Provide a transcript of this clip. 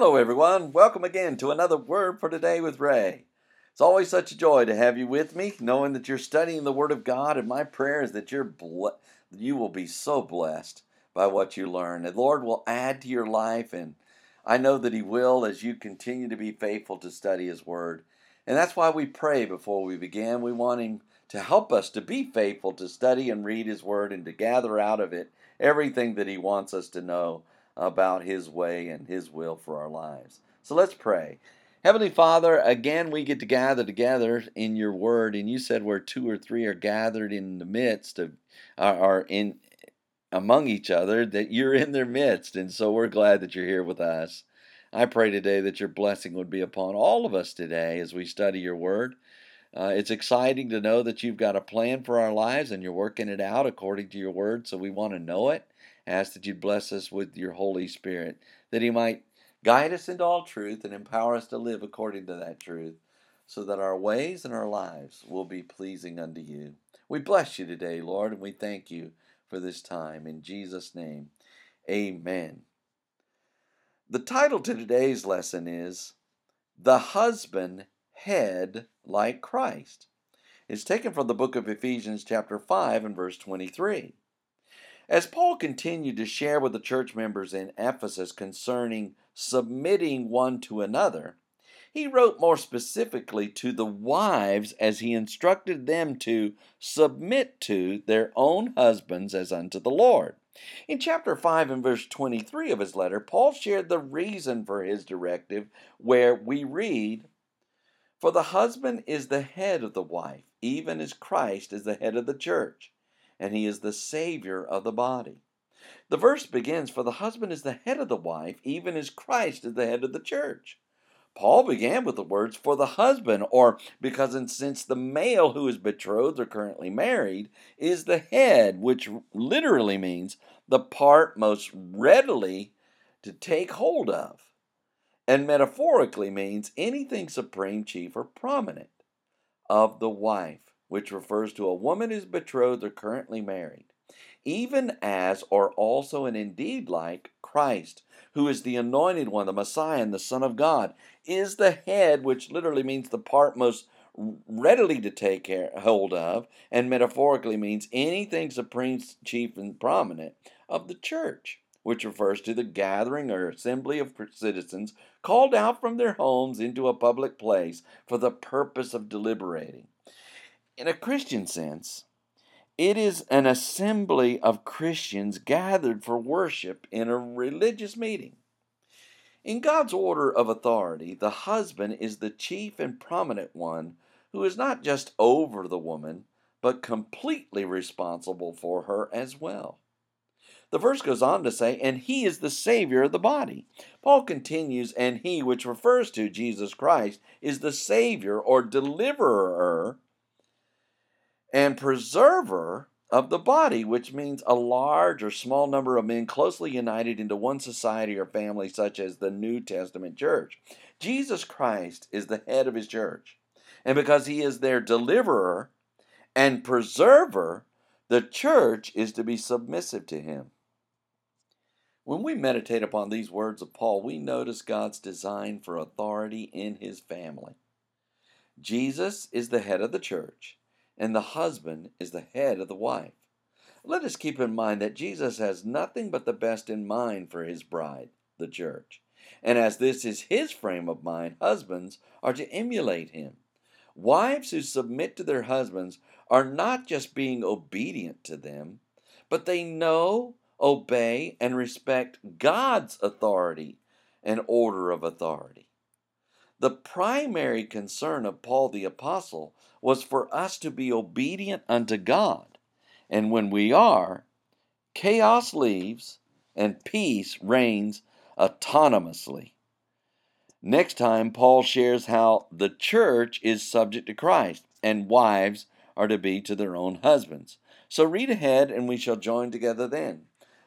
Hello, everyone. Welcome again to another Word for Today with Ray. It's always such a joy to have you with me, knowing that you're studying the Word of God, and my prayer is that you're ble- you will be so blessed by what you learn. The Lord will add to your life, and I know that He will as you continue to be faithful to study His Word. And that's why we pray before we begin. We want Him to help us to be faithful to study and read His Word and to gather out of it everything that He wants us to know about His way and His will for our lives. So let's pray. Heavenly Father, again we get to gather together in your word, and you said where two or three are gathered in the midst of, are in among each other, that you're in their midst, and so we're glad that you're here with us. I pray today that your blessing would be upon all of us today as we study your word. Uh, it's exciting to know that you've got a plan for our lives and you're working it out according to your word, so we want to know it. Ask that you bless us with your Holy Spirit, that He might guide us into all truth and empower us to live according to that truth, so that our ways and our lives will be pleasing unto you. We bless you today, Lord, and we thank you for this time. In Jesus' name, amen. The title to today's lesson is The Husband Head Like Christ. It's taken from the book of Ephesians, chapter 5, and verse 23. As Paul continued to share with the church members in Ephesus concerning submitting one to another, he wrote more specifically to the wives as he instructed them to submit to their own husbands as unto the Lord. In chapter 5 and verse 23 of his letter, Paul shared the reason for his directive, where we read, For the husband is the head of the wife, even as Christ is the head of the church and he is the Savior of the body. The verse begins For the husband is the head of the wife, even as Christ is the head of the church. Paul began with the words for the husband, or because and since the male who is betrothed or currently married is the head, which literally means the part most readily to take hold of, and metaphorically means anything supreme, chief, or prominent of the wife which refers to a woman who's betrothed or currently married, even as or also and indeed like Christ, who is the anointed one, the Messiah, and the Son of God, is the head, which literally means the part most readily to take hold of, and metaphorically means anything supreme, chief, and prominent of the church, which refers to the gathering or assembly of citizens called out from their homes into a public place for the purpose of deliberating in a Christian sense, it is an assembly of Christians gathered for worship in a religious meeting. In God's order of authority, the husband is the chief and prominent one who is not just over the woman, but completely responsible for her as well. The verse goes on to say, and he is the Savior of the body. Paul continues, and he, which refers to Jesus Christ, is the Savior or deliverer and preserver of the body, which means a large or small number of men closely united into one society or family, such as the New Testament church. Jesus Christ is the head of his church. And because he is their deliverer and preserver, the church is to be submissive to him. When we meditate upon these words of Paul, we notice God's design for authority in his family. Jesus is the head of the church and the husband is the head of the wife. Let us keep in mind that Jesus has nothing but the best in mind for his bride, the church. And as this is his frame of mind, husbands are to emulate him. Wives who submit to their husbands are not just being obedient to them, but they know, obey, and respect God's authority and order of authority. The primary concern of Paul the Apostle was for us to be obedient unto God. And when we are, chaos leaves and peace reigns autonomously. Next time, Paul shares how the church is subject to Christ and wives are to be to their own husbands. So read ahead and we shall join together then.